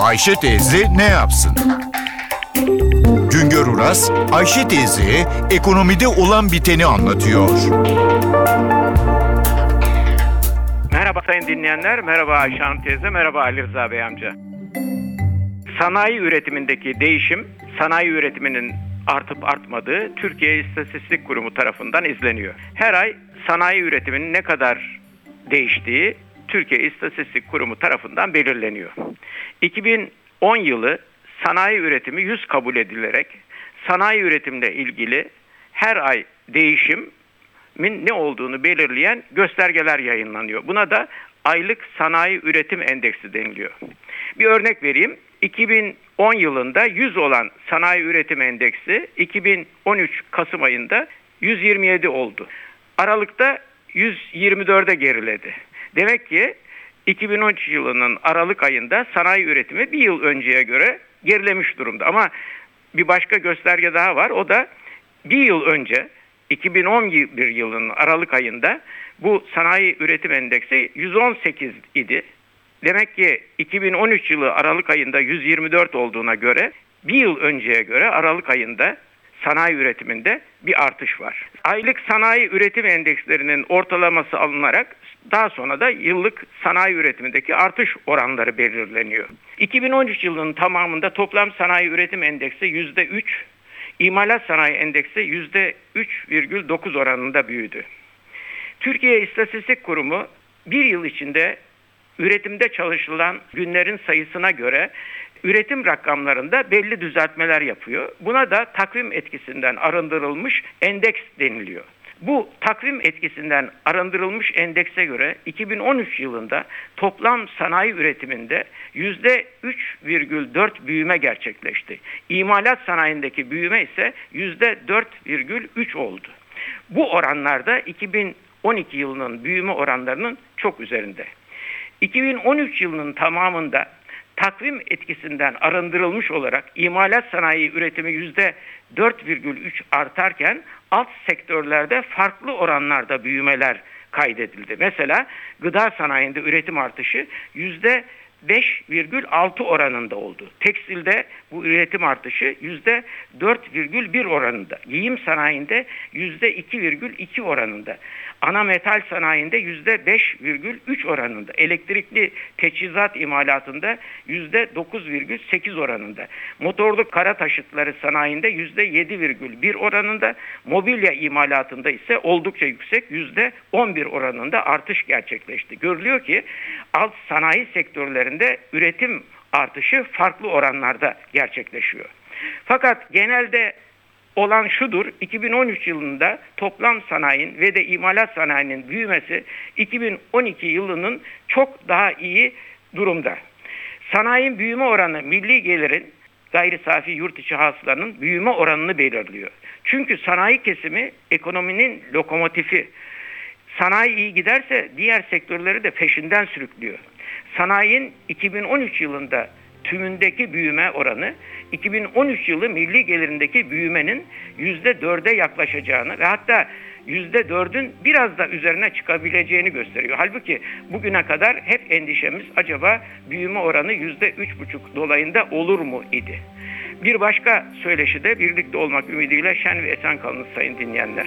Ayşe teyze ne yapsın? Güngör Uras, Ayşe teyzeye ekonomide olan biteni anlatıyor. Merhaba sayın dinleyenler, merhaba Ayşe Hanım teyze, merhaba Ali Rıza Bey amca. Sanayi üretimindeki değişim, sanayi üretiminin artıp artmadığı Türkiye İstatistik Kurumu tarafından izleniyor. Her ay sanayi üretiminin ne kadar değiştiği Türkiye İstatistik Kurumu tarafından belirleniyor. 2010 yılı sanayi üretimi 100 kabul edilerek sanayi üretimle ilgili her ay değişim min ne olduğunu belirleyen göstergeler yayınlanıyor. Buna da aylık sanayi üretim endeksi deniliyor. Bir örnek vereyim. 2010 yılında 100 olan sanayi üretim endeksi 2013 Kasım ayında 127 oldu. Aralıkta 124'e geriledi. Demek ki 2013 yılının Aralık ayında sanayi üretimi bir yıl önceye göre gerilemiş durumda. Ama bir başka gösterge daha var. O da bir yıl önce 2011 yılının Aralık ayında bu sanayi üretim endeksi 118 idi. Demek ki 2013 yılı Aralık ayında 124 olduğuna göre bir yıl önceye göre Aralık ayında sanayi üretiminde bir artış var. Aylık sanayi üretim endekslerinin ortalaması alınarak daha sonra da yıllık sanayi üretimindeki artış oranları belirleniyor. 2013 yılının tamamında toplam sanayi üretim endeksi %3, İmalat sanayi endeksi %3,9 oranında büyüdü. Türkiye İstatistik Kurumu bir yıl içinde üretimde çalışılan günlerin sayısına göre üretim rakamlarında belli düzeltmeler yapıyor. Buna da takvim etkisinden arındırılmış endeks deniliyor. Bu takvim etkisinden arındırılmış endekse göre 2013 yılında toplam sanayi üretiminde %3,4 büyüme gerçekleşti. İmalat sanayindeki büyüme ise %4,3 oldu. Bu oranlarda 2012 yılının büyüme oranlarının çok üzerinde. 2013 yılının tamamında takvim etkisinden arındırılmış olarak imalat sanayi üretimi %4,3 artarken alt sektörlerde farklı oranlarda büyümeler kaydedildi. Mesela gıda sanayinde üretim artışı yüzde 5,6 oranında oldu. Tekstilde bu üretim artışı yüzde 4,1 oranında. Giyim sanayinde yüzde 2,2 oranında. Ana metal sanayinde yüzde 5,3 oranında. Elektrikli teçhizat imalatında yüzde 9,8 oranında. Motorlu kara taşıtları sanayinde yüzde 7,1 oranında. Mobilya imalatında ise oldukça yüksek yüzde 11 oranında artış gerçekleşti. Görülüyor ki alt sanayi sektörleri sektörlerinde üretim artışı farklı oranlarda gerçekleşiyor. Fakat genelde olan şudur 2013 yılında toplam sanayinin ve de imalat sanayinin büyümesi 2012 yılının çok daha iyi durumda. Sanayinin büyüme oranı milli gelirin gayri safi yurt içi hasılanın büyüme oranını belirliyor. Çünkü sanayi kesimi ekonominin lokomotifi. Sanayi iyi giderse diğer sektörleri de peşinden sürüklüyor. Sanayinin 2013 yılında tümündeki büyüme oranı 2013 yılı milli gelirindeki büyümenin %4'e yaklaşacağını ve hatta %4'ün biraz da üzerine çıkabileceğini gösteriyor. Halbuki bugüne kadar hep endişemiz acaba büyüme oranı %3,5 dolayında olur mu idi? Bir başka söyleşi de birlikte olmak ümidiyle şen ve esen kalınız sayın dinleyenler.